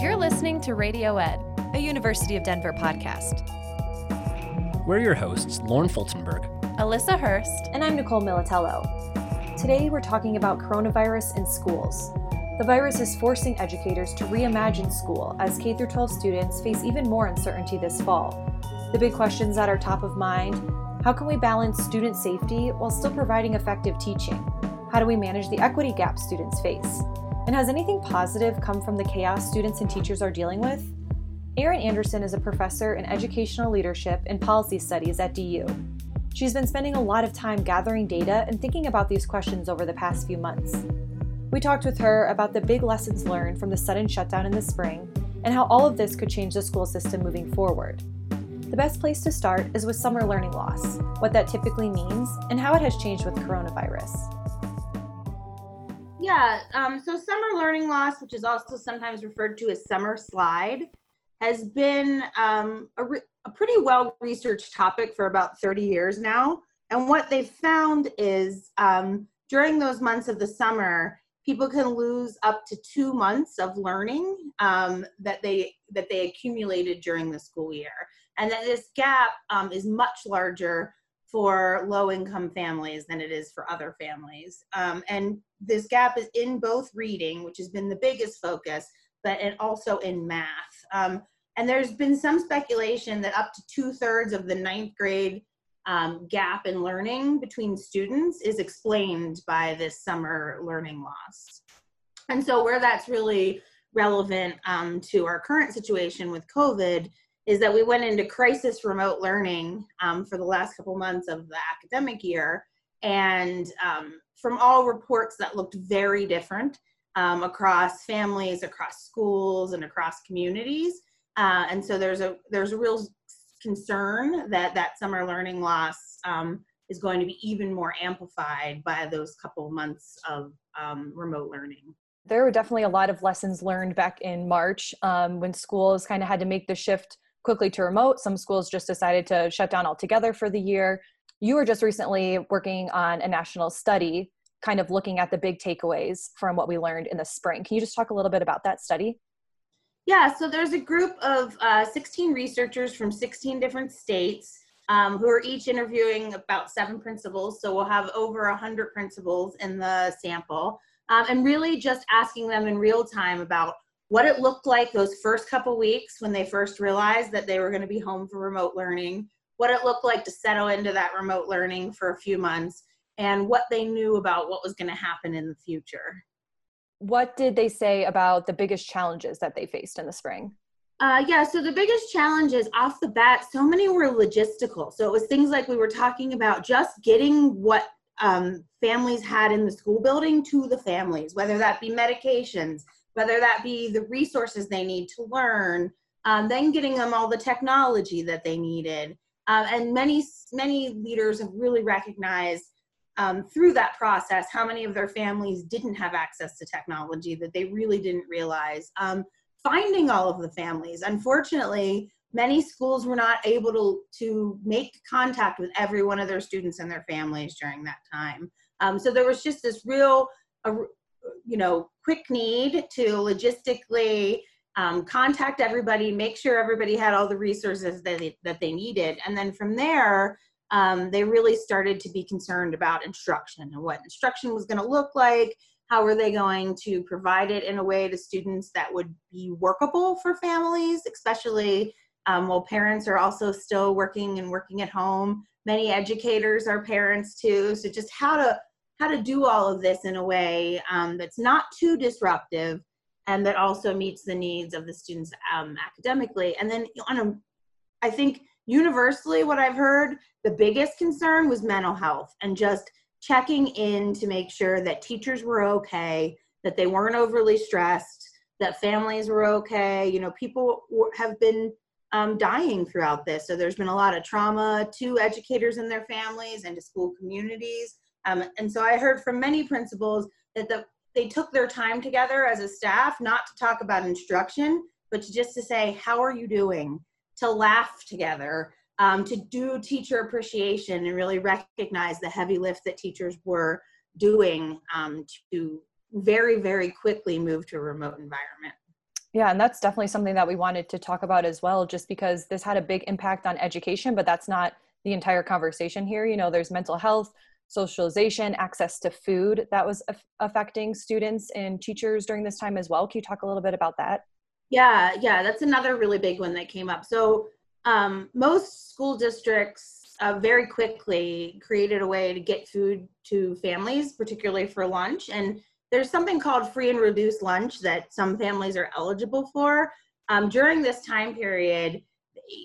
You're listening to Radio Ed, a University of Denver podcast. We're your hosts, Lauren Fultonberg, Alyssa Hurst, And I'm Nicole Militello. Today we're talking about coronavirus in schools. The virus is forcing educators to reimagine school as K 12 students face even more uncertainty this fall. The big questions that are top of mind how can we balance student safety while still providing effective teaching? How do we manage the equity gap students face? And has anything positive come from the chaos students and teachers are dealing with? Erin Anderson is a professor in educational leadership and policy studies at DU. She's been spending a lot of time gathering data and thinking about these questions over the past few months. We talked with her about the big lessons learned from the sudden shutdown in the spring and how all of this could change the school system moving forward. The best place to start is with summer learning loss, what that typically means, and how it has changed with coronavirus. Yeah, um, so summer learning loss, which is also sometimes referred to as summer slide, has been um, a, re- a pretty well researched topic for about 30 years now. And what they've found is um, during those months of the summer, people can lose up to two months of learning um, that they that they accumulated during the school year, and that this gap um, is much larger for low income families than it is for other families. Um, and this gap is in both reading, which has been the biggest focus, but and also in math. Um, and there's been some speculation that up to two thirds of the ninth grade um, gap in learning between students is explained by this summer learning loss. And so, where that's really relevant um, to our current situation with COVID is that we went into crisis remote learning um, for the last couple months of the academic year. And um, from all reports that looked very different um, across families, across schools, and across communities. Uh, and so there's a there's a real concern that that summer learning loss um, is going to be even more amplified by those couple months of um, remote learning. There were definitely a lot of lessons learned back in March um, when schools kind of had to make the shift quickly to remote. Some schools just decided to shut down altogether for the year. You were just recently working on a national study, kind of looking at the big takeaways from what we learned in the spring. Can you just talk a little bit about that study? Yeah, so there's a group of uh, 16 researchers from 16 different states um, who are each interviewing about seven principals. So we'll have over 100 principals in the sample. Um, and really just asking them in real time about what it looked like those first couple weeks when they first realized that they were going to be home for remote learning, what it looked like to settle into that remote learning for a few months, and what they knew about what was going to happen in the future what did they say about the biggest challenges that they faced in the spring? Uh, yeah, so the biggest challenges off the bat, so many were logistical. So it was things like we were talking about just getting what um, families had in the school building to the families, whether that be medications, whether that be the resources they need to learn, um, then getting them all the technology that they needed. Um, and many, many leaders have really recognized um, through that process how many of their families didn't have access to technology that they really didn't realize. Um, finding all of the families. Unfortunately, many schools were not able to, to make contact with every one of their students and their families during that time. Um, so there was just this real, uh, you know, quick need to logistically um, contact everybody, make sure everybody had all the resources that they, that they needed. And then from there, um, they really started to be concerned about instruction and what instruction was going to look like. How were they going to provide it in a way to students that would be workable for families, especially um, while parents are also still working and working at home. Many educators are parents too. So just how to how to do all of this in a way um, that's not too disruptive and that also meets the needs of the students um, academically. And then on a, I think universally what I've heard, the biggest concern was mental health and just checking in to make sure that teachers were okay, that they weren't overly stressed, that families were okay. You know, people have been um, dying throughout this. So there's been a lot of trauma to educators and their families and to school communities. Um, and so I heard from many principals that the, they took their time together as a staff, not to talk about instruction, but to just to say, how are you doing? to laugh together, um, to do teacher appreciation and really recognize the heavy lift that teachers were doing um, to very, very quickly move to a remote environment. Yeah, and that's definitely something that we wanted to talk about as well, just because this had a big impact on education, but that's not the entire conversation here. You know, there's mental health, socialization, access to food that was af- affecting students and teachers during this time as well. Can you talk a little bit about that? Yeah, yeah, that's another really big one that came up. So, um, most school districts uh, very quickly created a way to get food to families, particularly for lunch. And there's something called free and reduced lunch that some families are eligible for. Um, during this time period,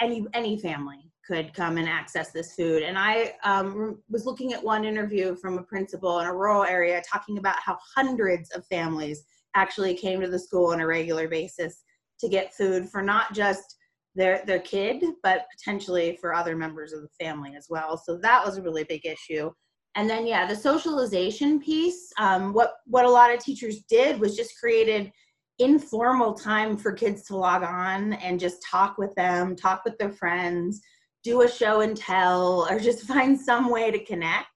any any family could come and access this food. And I um, was looking at one interview from a principal in a rural area talking about how hundreds of families actually came to the school on a regular basis to get food for not just their their kid, but potentially for other members of the family as well. So that was a really big issue and then yeah the socialization piece um, what what a lot of teachers did was just created informal time for kids to log on and just talk with them talk with their friends do a show and tell or just find some way to connect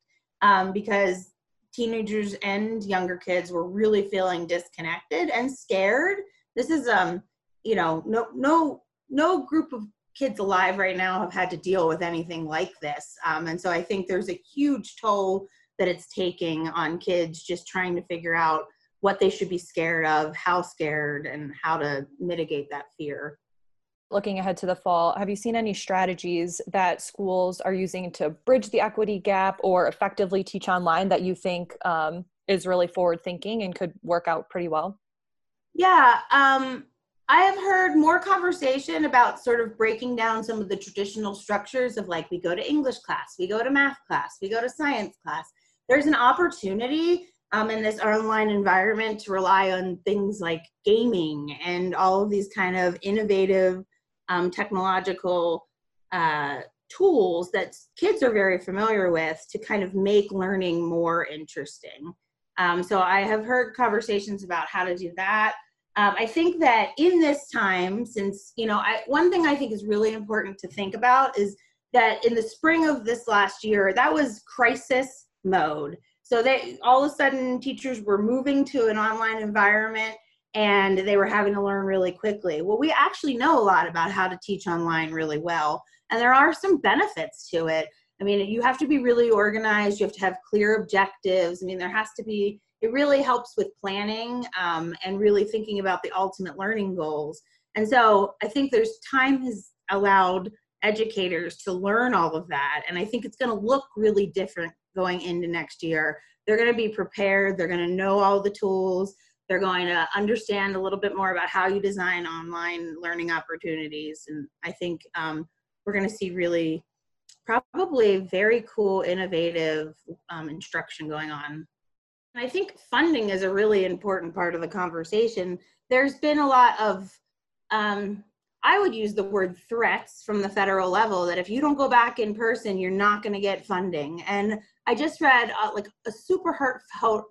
um, because teenagers and younger kids were really feeling disconnected and scared this is um you know no no no group of kids alive right now have had to deal with anything like this. Um, and so I think there's a huge toll that it's taking on kids just trying to figure out what they should be scared of, how scared, and how to mitigate that fear. Looking ahead to the fall, have you seen any strategies that schools are using to bridge the equity gap or effectively teach online that you think um, is really forward thinking and could work out pretty well? Yeah, um, I have heard more conversation about sort of breaking down some of the traditional structures of like we go to English class, we go to math class, we go to science class. There's an opportunity um, in this online environment to rely on things like gaming and all of these kind of innovative um, technological uh, tools that kids are very familiar with to kind of make learning more interesting. Um, so I have heard conversations about how to do that. Um, I think that in this time, since, you know, I, one thing I think is really important to think about is that in the spring of this last year, that was crisis mode. So they all of a sudden teachers were moving to an online environment and they were having to learn really quickly. Well, we actually know a lot about how to teach online really well, and there are some benefits to it. I mean, you have to be really organized, you have to have clear objectives. I mean, there has to be it really helps with planning um, and really thinking about the ultimate learning goals. And so I think there's time has allowed educators to learn all of that. And I think it's going to look really different going into next year. They're going to be prepared, they're going to know all the tools, they're going to understand a little bit more about how you design online learning opportunities. And I think um, we're going to see really probably very cool, innovative um, instruction going on I think funding is a really important part of the conversation. There's been a lot of, um, I would use the word threats from the federal level that if you don't go back in person, you're not going to get funding. And I just read uh, like a super heartfelt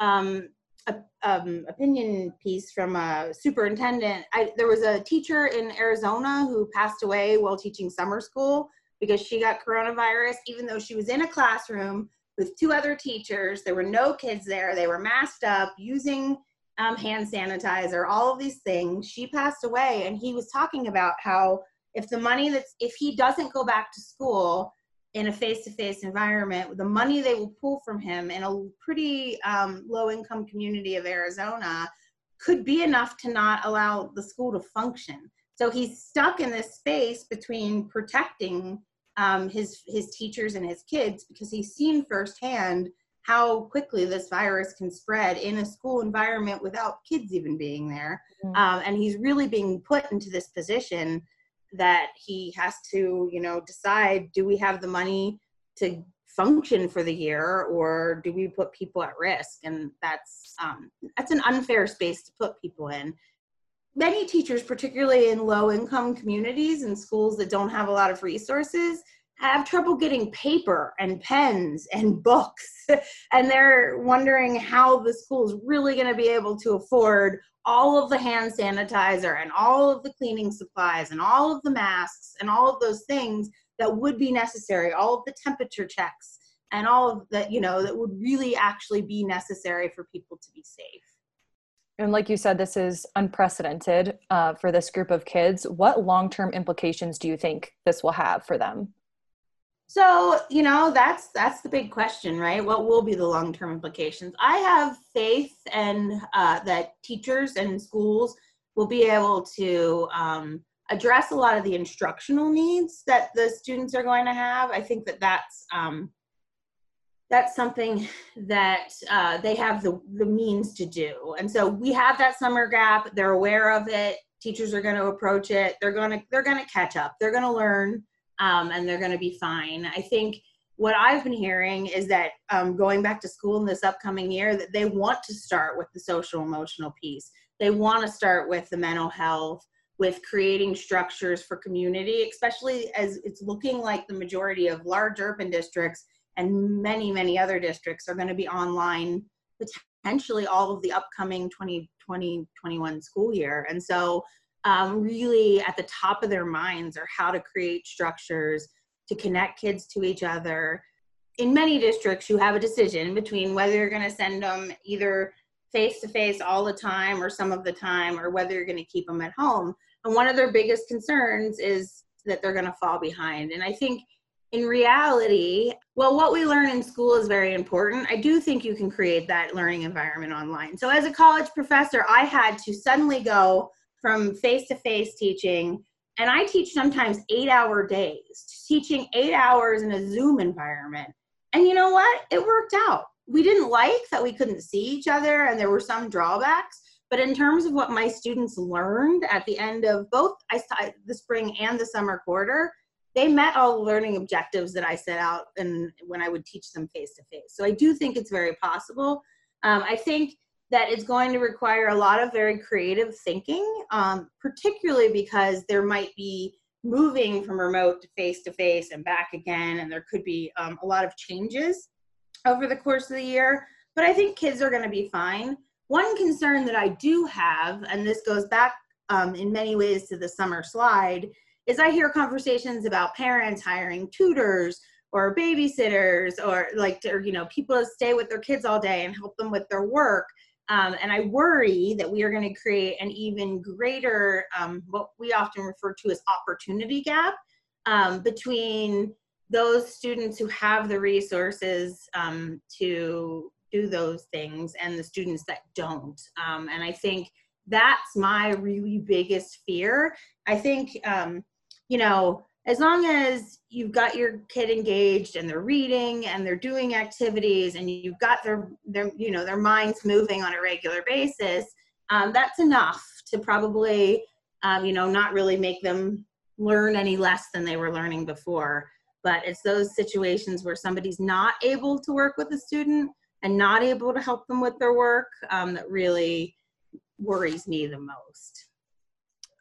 um, a, um, opinion piece from a superintendent. I, there was a teacher in Arizona who passed away while teaching summer school because she got coronavirus, even though she was in a classroom with two other teachers. There were no kids there. They were masked up using um, hand sanitizer, all of these things. She passed away, and he was talking about how if the money that's if he doesn't go back to school in a face-to-face environment, the money they will pull from him in a pretty um, low-income community of Arizona could be enough to not allow the school to function. So he's stuck in this space between protecting um, his his teachers and his kids because he's seen firsthand how quickly this virus can spread in a school environment without kids even being there. Mm-hmm. Um, and he's really being put into this position that he has to, you know, decide: do we have the money to function for the year, or do we put people at risk? And that's um, that's an unfair space to put people in many teachers, particularly in low income communities and schools that don't have a lot of resources, have trouble getting paper and pens and books. and they're wondering how the school is really going to be able to afford all of the hand sanitizer and all of the cleaning supplies and all of the masks and all of those things that would be necessary, all of the temperature checks and all of that, you know, that would really actually be necessary for people to be safe. And like you said, this is unprecedented uh, for this group of kids. What long term implications do you think this will have for them? So, you know, that's that's the big question, right? What will be the long-term implications? I have faith and uh, that teachers and schools will be able to um, address a lot of the instructional needs that the students are going to have. I think that that's um, that's something that uh, they have the, the means to do. And so we have that summer gap. They're aware of it. Teachers are going to approach it. They're going to they're going to catch up. They're going to learn um, and they're going to be fine. I think what I've been hearing is that um, going back to school in this upcoming year, that they want to start with the social emotional piece. They want to start with the mental health, with creating structures for community, especially as it's looking like the majority of large urban districts and many, many other districts are going to be online potentially all of the upcoming 2020 21 school year. And so um, really at the top of their minds are how to create structures to connect kids to each other. In many districts, you have a decision between whether you're going to send them either face to face all the time or some of the time, or whether you're going to keep them at home. And one of their biggest concerns is that they're going to fall behind. And I think in reality, well, what we learn in school is very important. I do think you can create that learning environment online. So, as a college professor, I had to suddenly go from face to face teaching. And I teach sometimes eight hour days, teaching eight hours in a Zoom environment. And you know what? It worked out. We didn't like that we couldn't see each other and there were some drawbacks. But in terms of what my students learned at the end of both the spring and the summer quarter, they met all the learning objectives that I set out and when I would teach them face to face. So I do think it's very possible. Um, I think that is going to require a lot of very creative thinking, um, particularly because there might be moving from remote to face to face and back again, and there could be um, a lot of changes over the course of the year. But I think kids are going to be fine. One concern that I do have, and this goes back um, in many ways to the summer slide, is I hear conversations about parents hiring tutors or babysitters or like or you know people to stay with their kids all day and help them with their work um, and I worry that we are going to create an even greater, um, what we often refer to as opportunity gap um, between those students who have the resources um, to do those things and the students that don't. Um, and I think that's my really biggest fear. I think, um, you know, as long as you've got your kid engaged and they're reading and they're doing activities and you've got their their you know their minds moving on a regular basis um, that's enough to probably um, you know not really make them learn any less than they were learning before. But it's those situations where somebody's not able to work with a student and not able to help them with their work um, that really worries me the most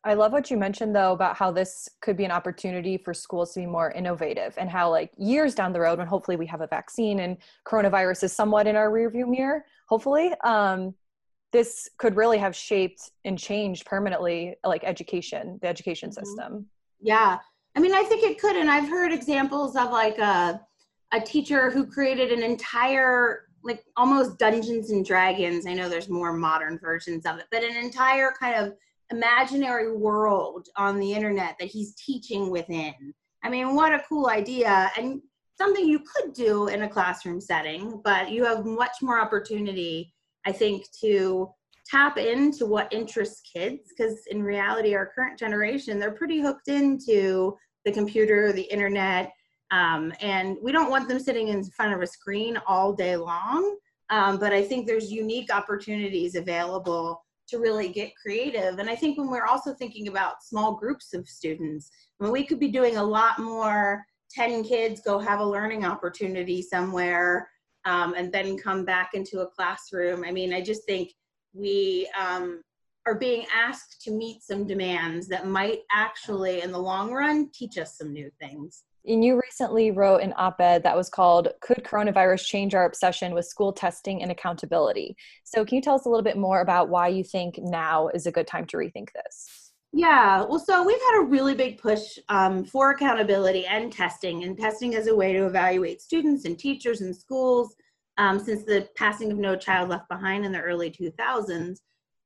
I love what you mentioned though about how this could be an opportunity for schools to be more innovative and how like years down the road when hopefully we have a vaccine and coronavirus is somewhat in our rearview mirror, hopefully, um, this could really have shaped and changed permanently like education, the education mm-hmm. system. Yeah. I mean, I think it could. And I've heard examples of like a, a teacher who created an entire like almost Dungeons and Dragons. I know there's more modern versions of it, but an entire kind of imaginary world on the internet that he's teaching within. I mean, what a cool idea. And something you could do in a classroom setting, but you have much more opportunity, I think, to tap into what interests kids because in reality our current generation they're pretty hooked into the computer the internet um, and we don't want them sitting in front of a screen all day long um, but i think there's unique opportunities available to really get creative. And I think when we're also thinking about small groups of students, I mean, we could be doing a lot more 10 kids go have a learning opportunity somewhere um, and then come back into a classroom. I mean, I just think we um, are being asked to meet some demands that might actually, in the long run, teach us some new things. And you recently wrote an op ed that was called Could Coronavirus Change Our Obsession with School Testing and Accountability? So, can you tell us a little bit more about why you think now is a good time to rethink this? Yeah, well, so we've had a really big push um, for accountability and testing, and testing as a way to evaluate students and teachers and schools um, since the passing of No Child Left Behind in the early 2000s.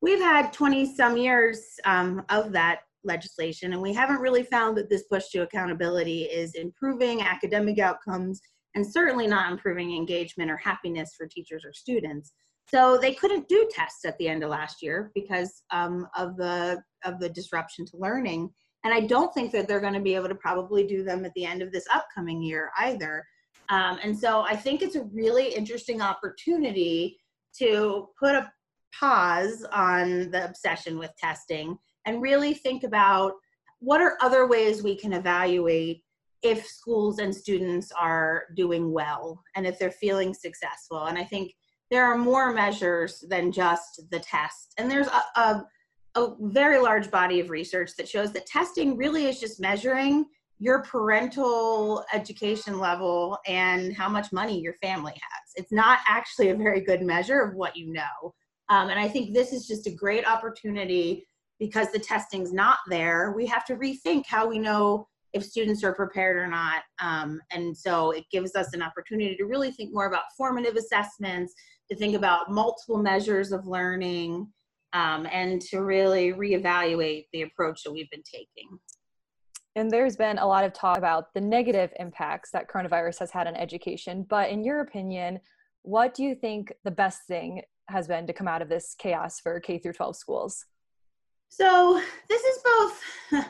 we've had 20 some years um, of that legislation, and we haven't really found that this push to accountability is improving academic outcomes and certainly not improving engagement or happiness for teachers or students. So they couldn't do tests at the end of last year because um, of the of the disruption to learning. And I don't think that they're going to be able to probably do them at the end of this upcoming year either. Um, and so I think it's a really interesting opportunity to put a pause on the obsession with testing and really think about what are other ways we can evaluate if schools and students are doing well and if they're feeling successful. And I think there are more measures than just the test. And there's a, a, a very large body of research that shows that testing really is just measuring your parental education level and how much money your family has. It's not actually a very good measure of what you know. Um, and I think this is just a great opportunity because the testing's not there. We have to rethink how we know if students are prepared or not. Um, and so it gives us an opportunity to really think more about formative assessments, to think about multiple measures of learning, um, and to really reevaluate the approach that we've been taking. And there's been a lot of talk about the negative impacts that coronavirus has had on education. But in your opinion, what do you think the best thing has been to come out of this chaos for K through 12 schools? So this is both.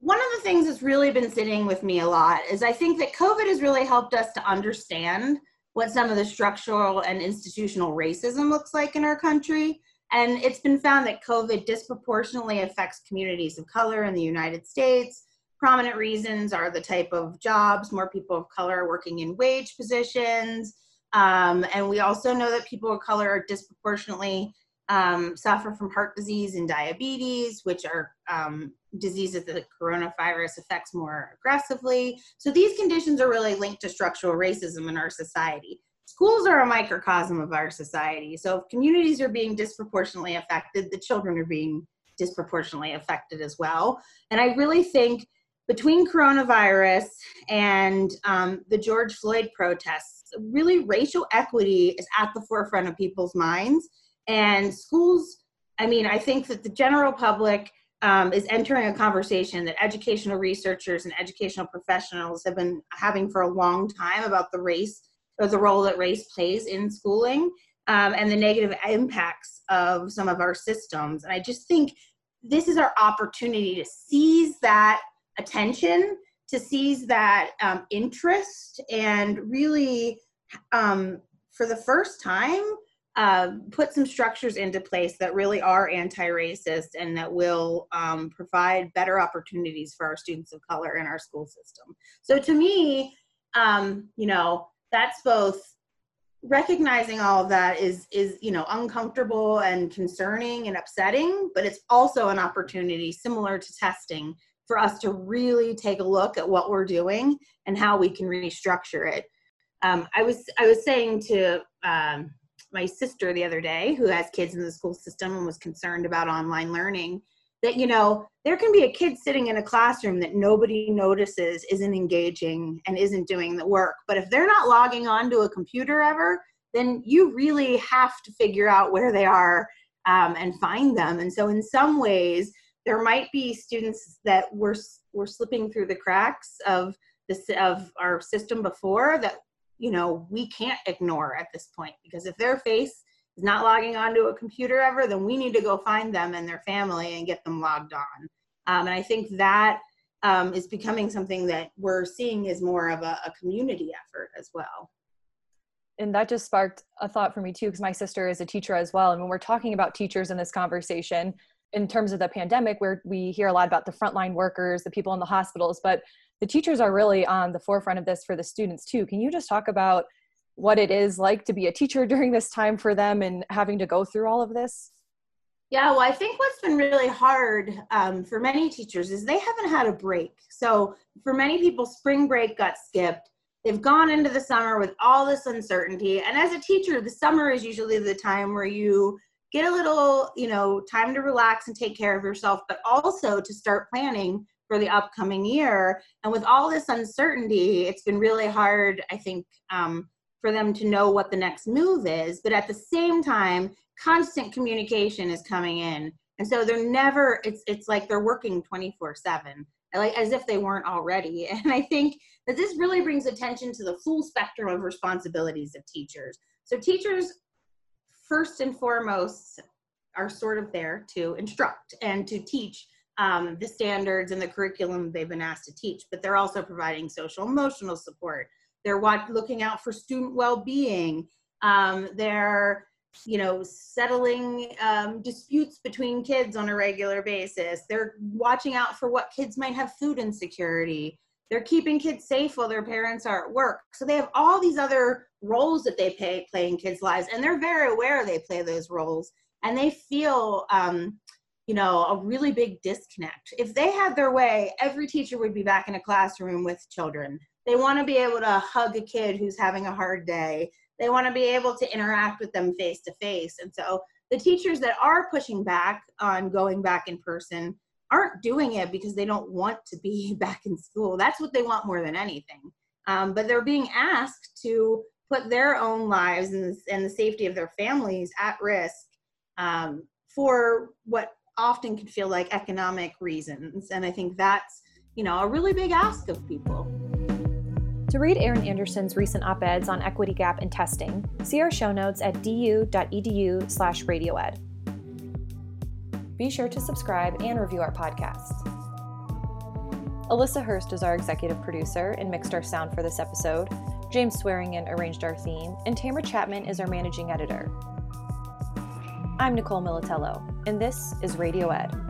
One of the things that's really been sitting with me a lot is I think that COVID has really helped us to understand what some of the structural and institutional racism looks like in our country. And it's been found that COVID disproportionately affects communities of color in the United States, Prominent reasons are the type of jobs, more people of color are working in wage positions. Um, and we also know that people of color are disproportionately um, suffer from heart disease and diabetes, which are um, diseases that the coronavirus affects more aggressively. So these conditions are really linked to structural racism in our society. Schools are a microcosm of our society. So if communities are being disproportionately affected, the children are being disproportionately affected as well. And I really think between coronavirus and um, the George Floyd protests, really racial equity is at the forefront of people's minds. And schools, I mean, I think that the general public um, is entering a conversation that educational researchers and educational professionals have been having for a long time about the race or the role that race plays in schooling um, and the negative impacts of some of our systems. And I just think this is our opportunity to seize that attention to seize that um, interest and really um, for the first time uh, put some structures into place that really are anti-racist and that will um, provide better opportunities for our students of color in our school system so to me um, you know that's both recognizing all of that is is you know uncomfortable and concerning and upsetting but it's also an opportunity similar to testing for us to really take a look at what we're doing and how we can restructure it. Um, I was I was saying to um, my sister the other day, who has kids in the school system and was concerned about online learning, that you know there can be a kid sitting in a classroom that nobody notices isn't engaging and isn't doing the work, but if they're not logging on to a computer ever, then you really have to figure out where they are um, and find them. And so in some ways there might be students that were were slipping through the cracks of this of our system before that you know we can't ignore at this point because if their face is not logging onto a computer ever then we need to go find them and their family and get them logged on. Um, and i think that um, is becoming something that we're seeing as more of a, a community effort as well. And that just sparked a thought for me too because my sister is a teacher as well. And when we're talking about teachers in this conversation in terms of the pandemic where we hear a lot about the frontline workers the people in the hospitals but the teachers are really on the forefront of this for the students too. Can you just talk about what it is like to be a teacher during this time for them and having to go through all of this? Yeah well i think what's been really hard um, for many teachers is they haven't had a break. So for many people spring break got skipped. They've gone into the summer with all this uncertainty. And as a teacher the summer is usually the time where you get a little, you know, time to relax and take care of yourself, but also to start planning for the upcoming year. And with all this uncertainty, it's been really hard, I think, um, for them to know what the next move is. But at the same time, constant communication is coming in and so they're never it's it's like they're working 24 7 like as if they weren't already and i think that this really brings attention to the full spectrum of responsibilities of teachers so teachers first and foremost are sort of there to instruct and to teach um, the standards and the curriculum they've been asked to teach but they're also providing social emotional support. They're looking out for student well-being. Um, they're you know settling um, disputes between kids on a regular basis. They're watching out for what kids might have food insecurity. They're keeping kids safe while their parents are at work. So they have all these other roles that they play, play in kids lives and they're very aware they play those roles. And they feel um, you know a really big disconnect if they had their way every teacher would be back in a classroom with children they want to be able to hug a kid who's having a hard day they want to be able to interact with them face to face. And so the teachers that are pushing back on going back in person aren't doing it because they don't want to be back in school. That's what they want more than anything. Um, but they're being asked to put their own lives and, and the safety of their families at risk um, for what often can feel like economic reasons. And I think that's, you know, a really big ask of people. To read Erin Anderson's recent op eds on equity gap and testing, see our show notes at du.edu slash radioed. Be sure to subscribe and review our podcast. Alyssa Hurst is our executive producer and mixed our sound for this episode. James Swearingen arranged our theme, and Tamara Chapman is our managing editor. I'm Nicole Militello, and this is Radio Ed.